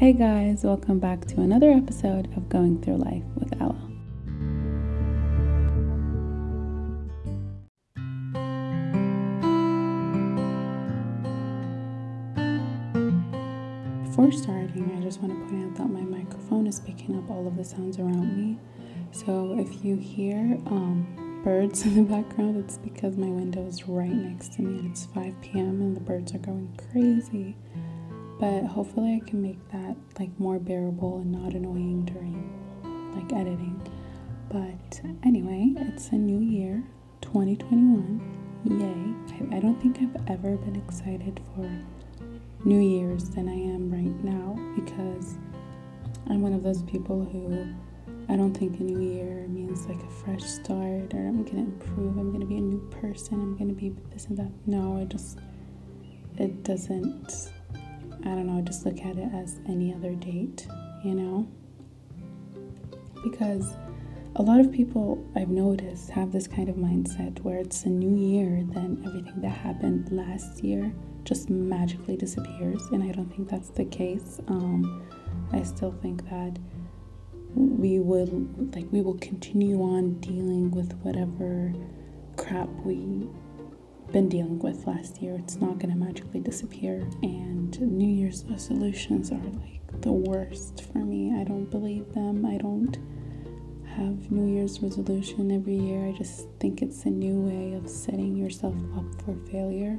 Hey guys, welcome back to another episode of Going Through Life with Ella. Before starting, I just want to point out that my microphone is picking up all of the sounds around me. So if you hear um, birds in the background, it's because my window is right next to me and it's 5 p.m. and the birds are going crazy but hopefully I can make that like more bearable and not annoying during like editing. But anyway, it's a new year, 2021. Yay. I, I don't think I've ever been excited for New Year's than I am right now because I'm one of those people who I don't think a new year means like a fresh start or I'm gonna improve, I'm gonna be a new person, I'm gonna be this and that. No, I just, it doesn't I don't know, just look at it as any other date, you know? Because a lot of people I've noticed have this kind of mindset where it's a new year, then everything that happened last year just magically disappears. And I don't think that's the case. Um, I still think that we will like we will continue on dealing with whatever crap we been dealing with last year. It's not going to magically disappear. And New Year's resolutions are like the worst for me. I don't believe them. I don't have New Year's resolution every year. I just think it's a new way of setting yourself up for failure.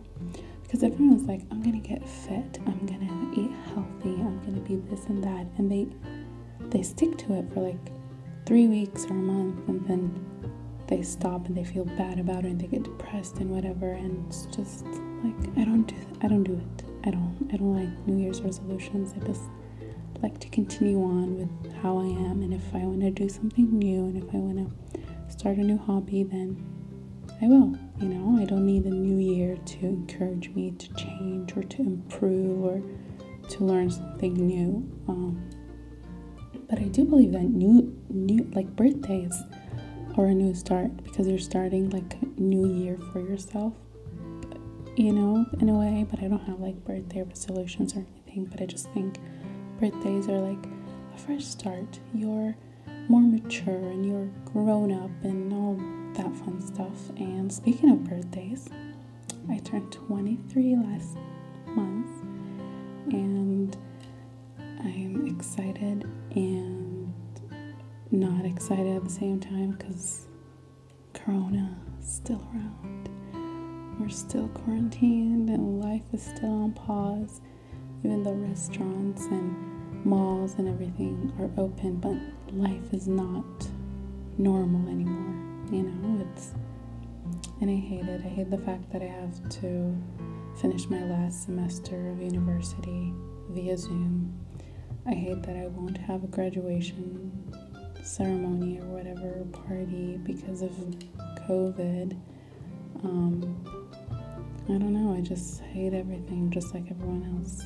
Because everyone's like, I'm gonna get fit, I'm gonna eat healthy, I'm gonna be this and that, and they they stick to it for like three weeks or a month, and then they stop and they feel bad about it and they get depressed and whatever and it's just like I don't do I don't do it. I don't I don't like New Year's resolutions. I just like to continue on with how I am and if I want to do something new and if I want to start a new hobby then I will. You know, I don't need a new year to encourage me to change or to improve or to learn something new. Um, but I do believe that new, new like birthdays or a new start because you're starting like a new year for yourself. You know in a way but i don't have like birthday resolutions or anything but i just think birthdays are like a fresh start. You're more mature and you're grown up and all that fun stuff. And speaking of birthdays i turned 23 last month and i'm excited and not excited at the same time because Corona is still around. We're still quarantined and life is still on pause, even though restaurants and malls and everything are open, but life is not normal anymore. You know, it's, and I hate it. I hate the fact that I have to finish my last semester of university via Zoom. I hate that I won't have a graduation ceremony or whatever party because of COVID. Um, I don't know. I just hate everything, just like everyone else,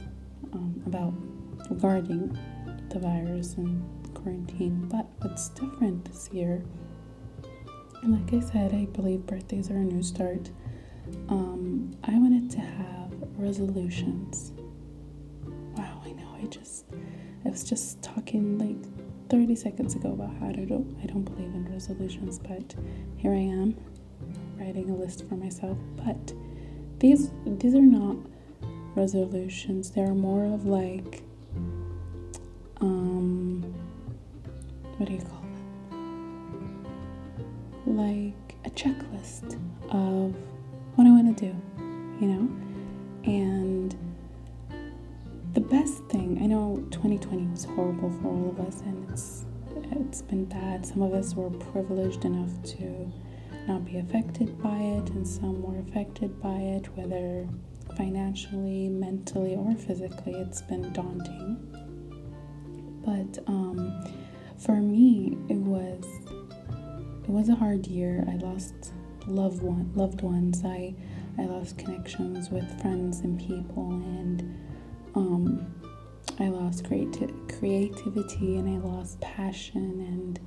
um, about regarding the virus and quarantine. But it's different this year. And like I said, I believe birthdays are a new start. Um, I wanted to have resolutions. Wow, I know. I just, I was just talking like 30 seconds ago about how to don't I don't believe in resolutions, but here I am writing a list for myself. But these these are not resolutions. They're more of like um what do you call them? Like a checklist of what I want to do, you know? And i know 2020 was horrible for all of us and it's it's been bad. Some of us were privileged enough to not be affected by it and some were affected by it whether financially mentally or physically. It's been daunting. But um, for me it was it was a hard year. I lost loved one loved ones. I i lost connections with friends and people and um, I lost creati- creativity and I lost passion, and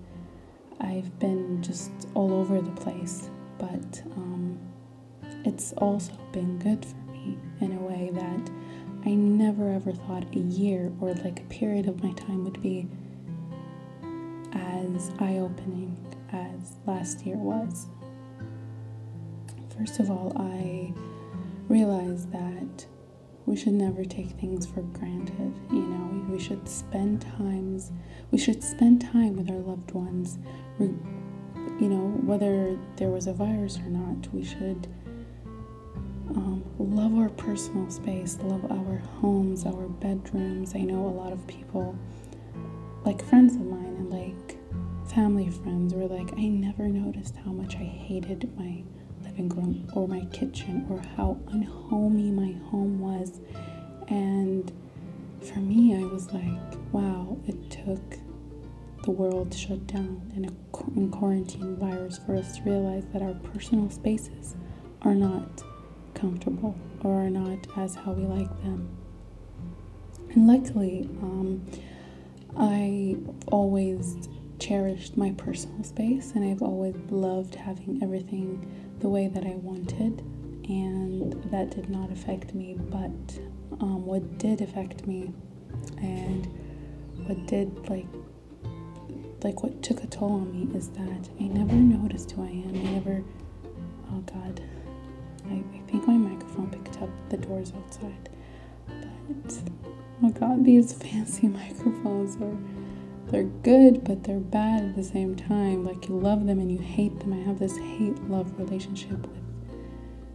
I've been just all over the place. But um, it's also been good for me in a way that I never ever thought a year or like a period of my time would be as eye opening as last year was. First of all, I realized that we should never take things for granted. You know, we should spend times, we should spend time with our loved ones. You know, whether there was a virus or not, we should um, love our personal space, love our homes, our bedrooms. I know a lot of people, like friends of mine and like family friends, were like, I never noticed how much I hated my living room or my kitchen or how unhomey my home was. And for me, I was like, wow, it took the world shut down and a quarantine virus for us to realize that our personal spaces are not comfortable or are not as how we like them. And luckily, um, I always cherished my personal space and I've always loved having everything the way that I wanted, and that did not affect me. But um, what did affect me and what did like like what took a toll on me is that I never noticed who I am. I never oh god I, I think my microphone picked up the doors outside. But oh god, these fancy microphones are they're good, but they're bad at the same time. Like you love them and you hate them. I have this hate love relationship with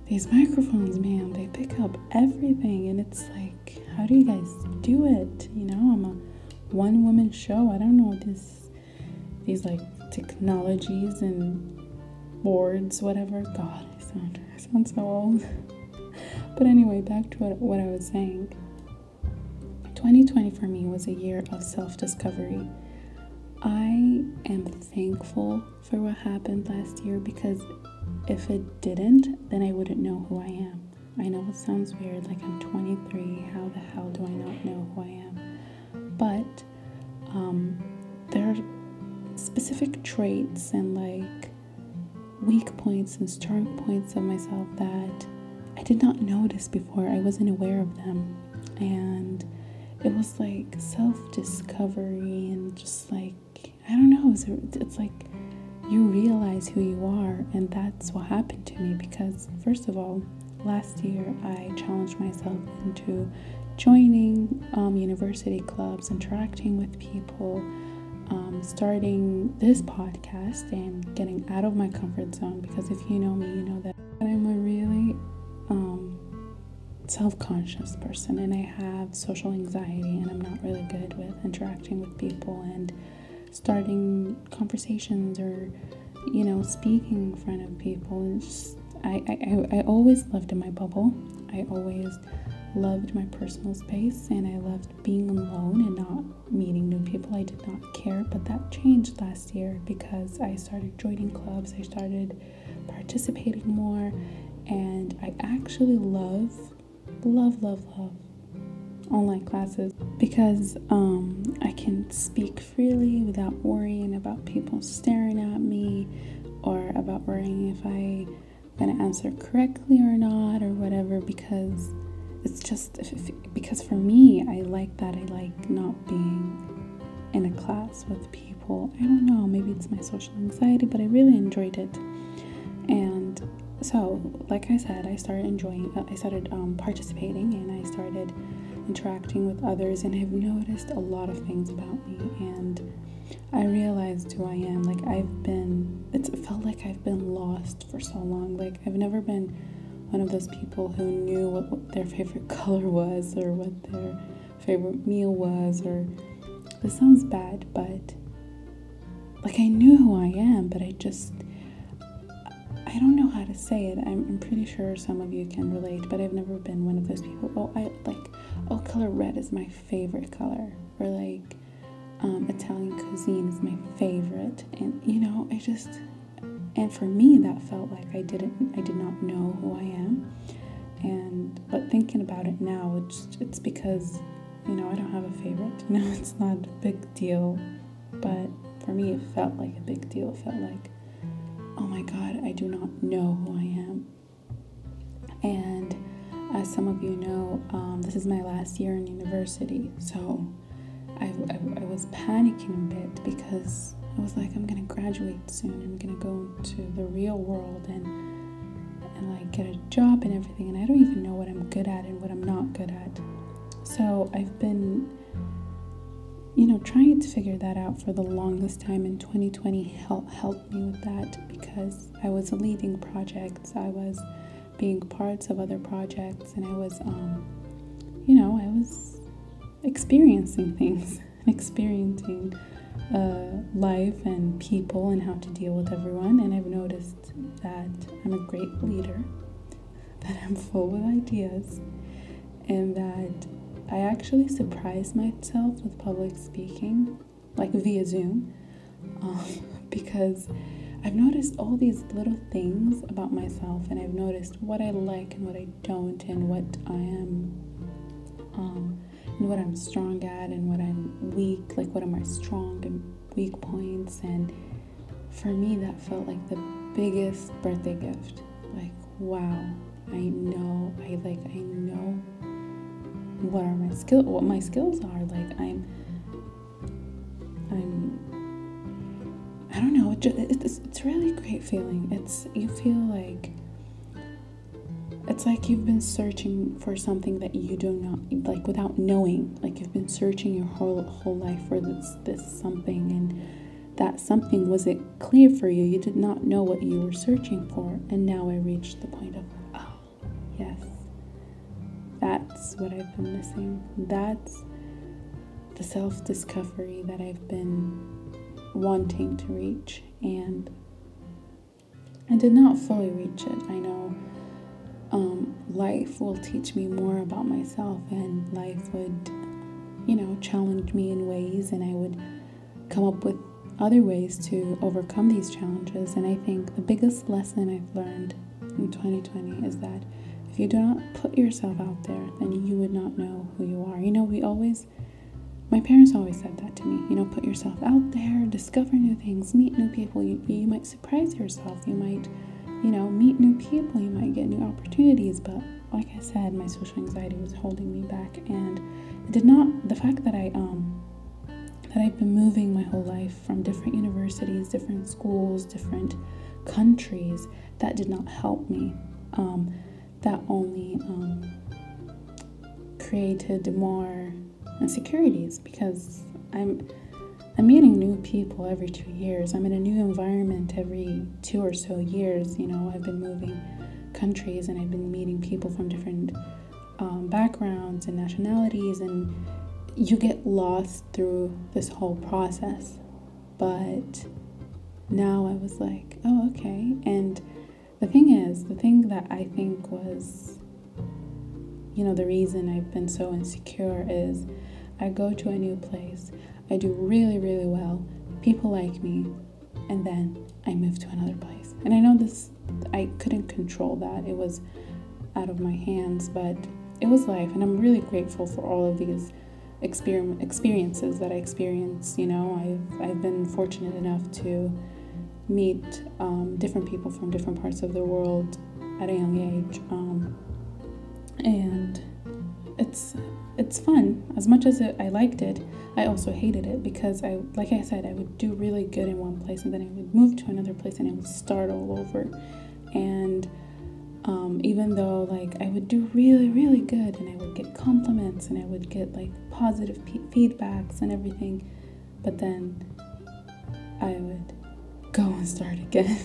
these microphones, man. They pick up everything, and it's like, how do you guys do it? You know, I'm a one woman show. I don't know this, these like technologies and boards, whatever. God, I sound I sound so old. but anyway, back to what, what I was saying. 2020 for me was a year of self discovery. I am thankful for what happened last year because if it didn't, then I wouldn't know who I am. I know it sounds weird, like I'm 23, how the hell do I not know who I am? But um, there are specific traits and like weak points and strong points of myself that I did not notice before. I wasn't aware of them. And it was like self discovery and just like, I don't know, it's, it's like you realize who you are. And that's what happened to me because, first of all, last year I challenged myself into joining um, university clubs, interacting with people um, starting this podcast and getting out of my comfort zone because if you know me, you know that self conscious person and I have social anxiety and I'm not really good with interacting with people and starting conversations or, you know, speaking in front of people. Just, I, I, I always lived in my bubble. I always loved my personal space and I loved being alone and not meeting new people. I did not care, but that changed last year because I started joining clubs, I started participating more, and I actually love, love, love, love online classes because um, I can speak freely without worrying about people staring at me or about worrying if I'm going to answer correctly or not or whatever because it's just because for me, I like that. I like not being in a class with people. I don't know, maybe it's my social anxiety, but I really enjoyed it. I said, I started enjoying, uh, I started um, participating and I started interacting with others, and I've noticed a lot of things about me. And I realized who I am. Like, I've been, it's, it felt like I've been lost for so long. Like, I've never been one of those people who knew what, what their favorite color was or what their favorite meal was or this sounds bad but like i knew who i am but i just i don't know how to say it. I'm, I'm pretty sure some of you can relate but i've never been one of those people. Oh i like oh color red is my favorite color or like um, italian cuisine is my favorite. And you know i just and for me that felt like i didn't i did not know who i am. And but thinking about it now it's it's because you know i don't have a favorite. You know it's not a big deal but for me it felt like a big deal. It felt like oh my god i do not know who i am and as some of you know, um, this is my last year in university. So I, I, I was panicking a bit because I was like, I'm gonna graduate soon. I'm gonna go into the real world and and like get a job and everything. And I don't even know what I'm good at and what I'm not good at. So I've been, you know, trying to figure that out for the longest time. in 2020 helped helped me with that because I was leading projects. I was being parts of other projects, and I was, um, you know, I was experiencing things, experiencing uh, life and people and how to deal with everyone. And I've noticed that I'm a great leader, that I'm full with ideas, and that I actually surprise myself with public speaking, like via Zoom, um, because I've noticed all these little things about myself, and I've noticed what I like and what I don't, and what I am. Um, and what I'm strong at and what I'm weak, like what are my strong and weak points. And for me, that felt like the biggest birthday gift. Like, wow, I know, I like, I know what are my skill, what my skills are. Like, I'm, I'm, I don't know. It just, it's, it's really a great feeling. It's you feel like it's like you've been searching for something that you do not like without knowing like you've been searching your whole whole life for this this something and that something wasn't clear for you you did not know what you were searching for and now i reached the point of that's what i've been missing that's the self-discovery that i've been wanting to reach and i did not fully reach it i know um, life will teach me more about myself and life would, you know, challenge me in ways and I would come up with other ways to overcome these challenges. And I think the biggest lesson I've learned in 2020 is that if you do not put yourself out there, then you would not know who you are. You know, we always, my parents always said that to me, you know, put yourself out there, discover new things, meet new people. You, you might surprise yourself. You might you know, meet new people, you might get new opportunities. But like I said, my social anxiety was holding me back, and it did not. The fact that I um that I've been moving my whole life from different universities, different schools, different countries, that did not help me. Um, that only um, created more insecurities because I'm I'm meeting new people every two years. I'm in a new environment every two or so years. You know, I've been moving countries and I've been meeting people from different um, backgrounds and nationalities, and you get lost through this whole process. But now I was like, oh, okay. And the thing is, the thing that I think was, you know, the reason I've been so insecure is I go to a new place. I do really, really well. People like me. And then I move to another place. And I know this, I couldn't control that. It was out of my hands, but it was life. And I'm really grateful for all of these experiences that I experienced. You know, I've, I've been fortunate enough to meet um, different people from different parts of the world at a young age. Um, and it's it's fun. As much as it, I liked it, I also hated it because I, like I said, I would do really good in one place and then I would move to another place and I would start all over. And um, even though like I would do really, really good and I would get compliments and I would get like positive p- feedbacks and everything, but then I would go and start again.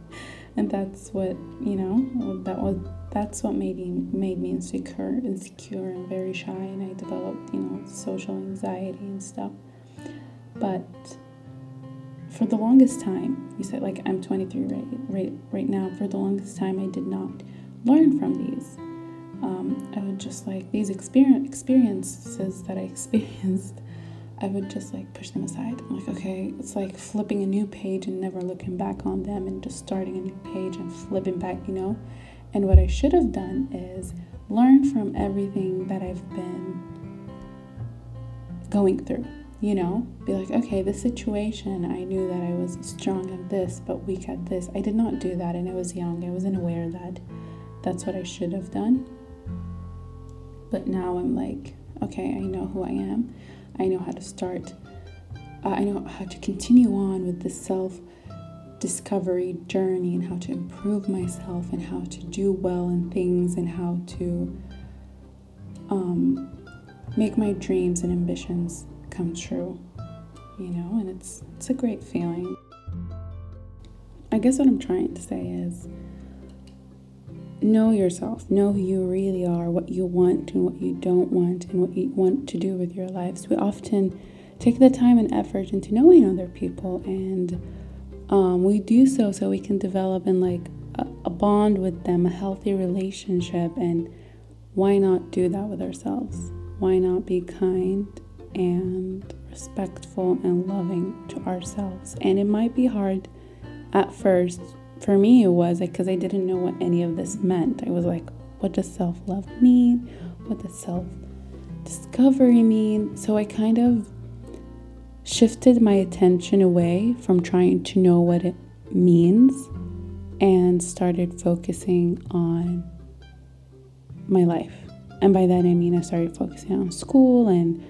and that's what you know that was that's what made me made me insecure insecure and very shy and i developed you know social anxiety and stuff. But for the longest time you said like i'm 23 right right right now. For the longest time i did not learn from these. Um, i would just like these experience experiences that i experienced I would just like push them aside. I'm like, okay, it's like flipping a new page and never looking back on them and just starting a new page and flipping back, you know? And what I should have done is learn from everything that I've been going through, you know? Be like, okay, this situation, I knew that I was strong at this, but weak at this. I did not do that, and I was young. I wasn't aware that that's what I should have done. But now I'm like, okay, I know who I am. I know how to start. Uh, I know how to continue on with the self discovery journey and how to improve myself and how to do well in things and how to um, make my dreams and ambitions come true. You know, and it's it's a great feeling. I guess what I'm trying to say is know yourself, know who you really are, what you want and what you don't want, and what you want to do with your lives. We often take the time and effort into knowing other people, and um, we do so so we can develop in like a, a bond with them, a healthy relationship, and why not do that with ourselves? Why not be kind and respectful and loving to ourselves? And it might be hard at first for me it was like because i didn't know what any of this meant. I was like what does self-love mean? What does self-discovery mean? So i kind of shifted my attention away from trying to know what it means and started focusing on my life. And by that i mean i started focusing on school and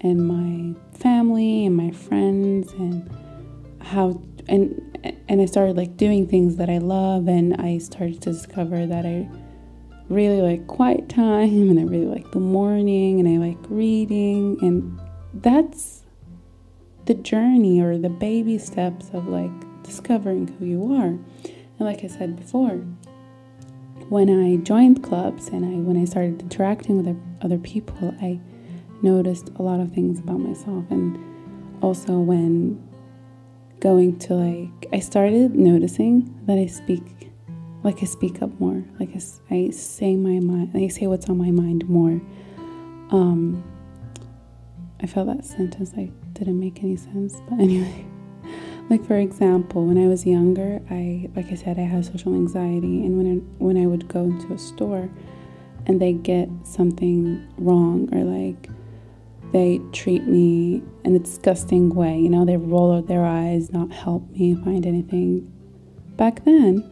and my family and my friends and how and and I started like doing things that I love and I started to discover that I really like quiet time and I really like the morning and I like reading and that's the journey or the baby steps of like discovering who you are. And like I said before, when I joined clubs and I when I started interacting with other people, I noticed a lot of things about myself and also when going to like I started noticing that I speak like I speak up more. Like I, I say my mind I say what's on my mind more. Um I felt that sentence like didn't make any sense but anyway. Like for example when I was younger I like I said I had social anxiety and when I, when I would go into a store and they get something wrong or like they treat me in a disgusting way. You know, they roll their eyes, not help me find anything. Back then,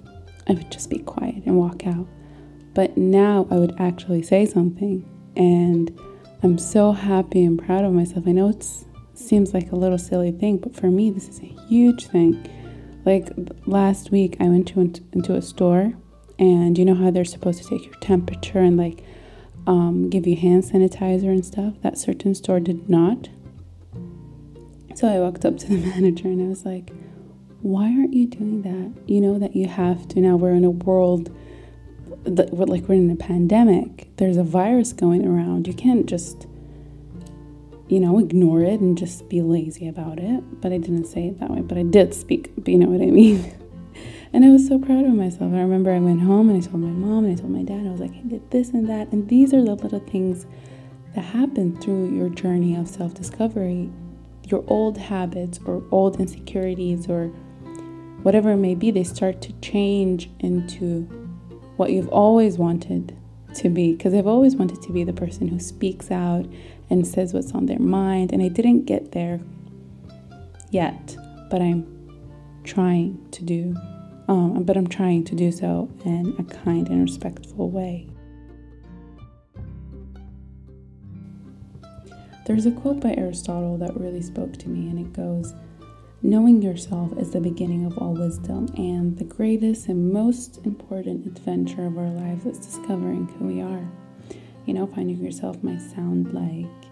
I would just be quiet and walk out. But now I would actually say something. And I'm so happy and proud of myself. I know it seems like a little silly thing, but for me, this is a huge thing. Like last week, I went to into a store, and you know how they're supposed to take your temperature and like um, give you hand sanitizer and stuff. That certain store did not. So I walked up to the manager and I was like, why aren't you doing that? You know that you have to. Now we're in a world that we're like we're in a pandemic. There's a virus going around. You can't just you know, ignore it and just be lazy about it. But I didn't say it that way, but I did speak, you know what I mean? And I was so proud of myself. I remember I went home and I told my mom and I told my dad, I was like, I did this and that. And these are the little things that happen through your journey of self discovery. Your old habits or old insecurities or whatever it may be, they start to change into what you've always wanted to be. Because I've always wanted to be the person who speaks out and says what's on their mind. And I didn't get there yet, but I'm trying to do um, but I'm trying to do so in a kind and respectful way. There's a quote by Aristotle that really spoke to me, and it goes, Knowing yourself is the beginning of all wisdom, and the greatest and most important adventure of our lives is discovering who we are. You know, finding yourself might sound like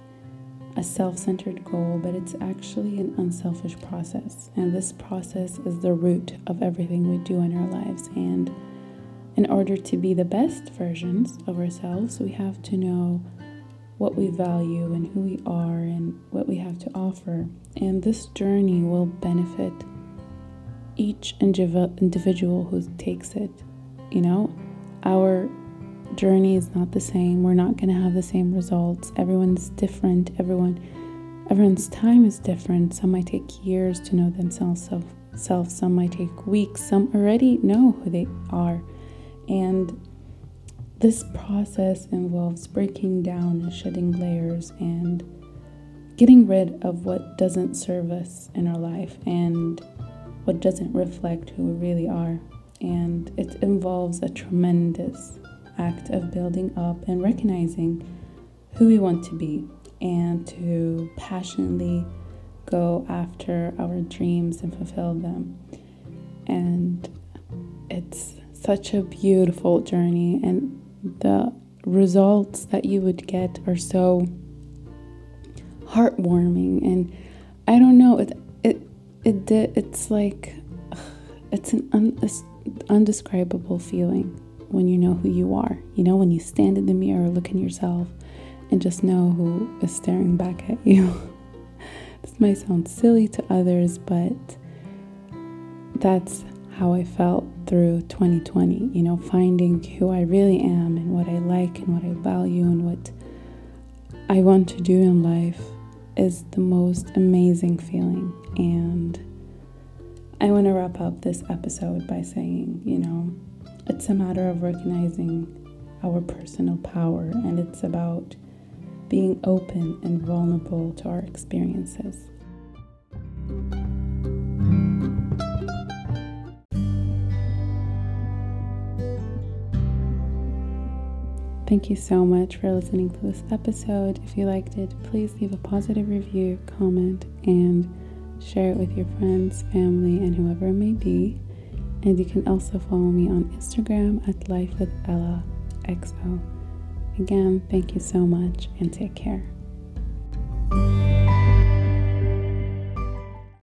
a self centered goal, but it's actually an unselfish process. And this process is the root of everything we do in our lives. And in order to be the best versions of ourselves, we have to know what we value and who we are and what we have to offer. And this journey will benefit each individual who takes it. You know, our journey is not the same. We're not going to have the same results. Everyone's different. Everyone everyone's time is different. Some might take years to know themselves self. Some might take weeks. Some already know who they are. And this process involves breaking down and shedding layers and getting rid of what doesn't serve us in our life and what doesn't reflect who we really are. And it involves a tremendous act of building up and recognizing who we want to be and to passionately go after our dreams and fulfill them. And it's such a beautiful journey, and the results that you would get are so heartwarming. And I don't know, it it it it's like it's an un, undescribable feeling when you know who you are. You know, when you stand in the mirror, look in yourself, and just know who is staring back at you. this might sound silly to others, but that's how I felt through 2020. You know, finding who I really am and what I like and what I value and what I want to do in life is the most amazing feeling. And I want to wrap up this episode by saying, you know, it's a matter of recognizing our personal power and it's about being open and vulnerable to our experiences. Thank you so much for listening to this episode. If you liked it, please leave a positive review, comment, and share it with your friends, family, and whoever it may be. And you can also follow me on Instagram at Life with Ella XO. Again, thank you so much and take care.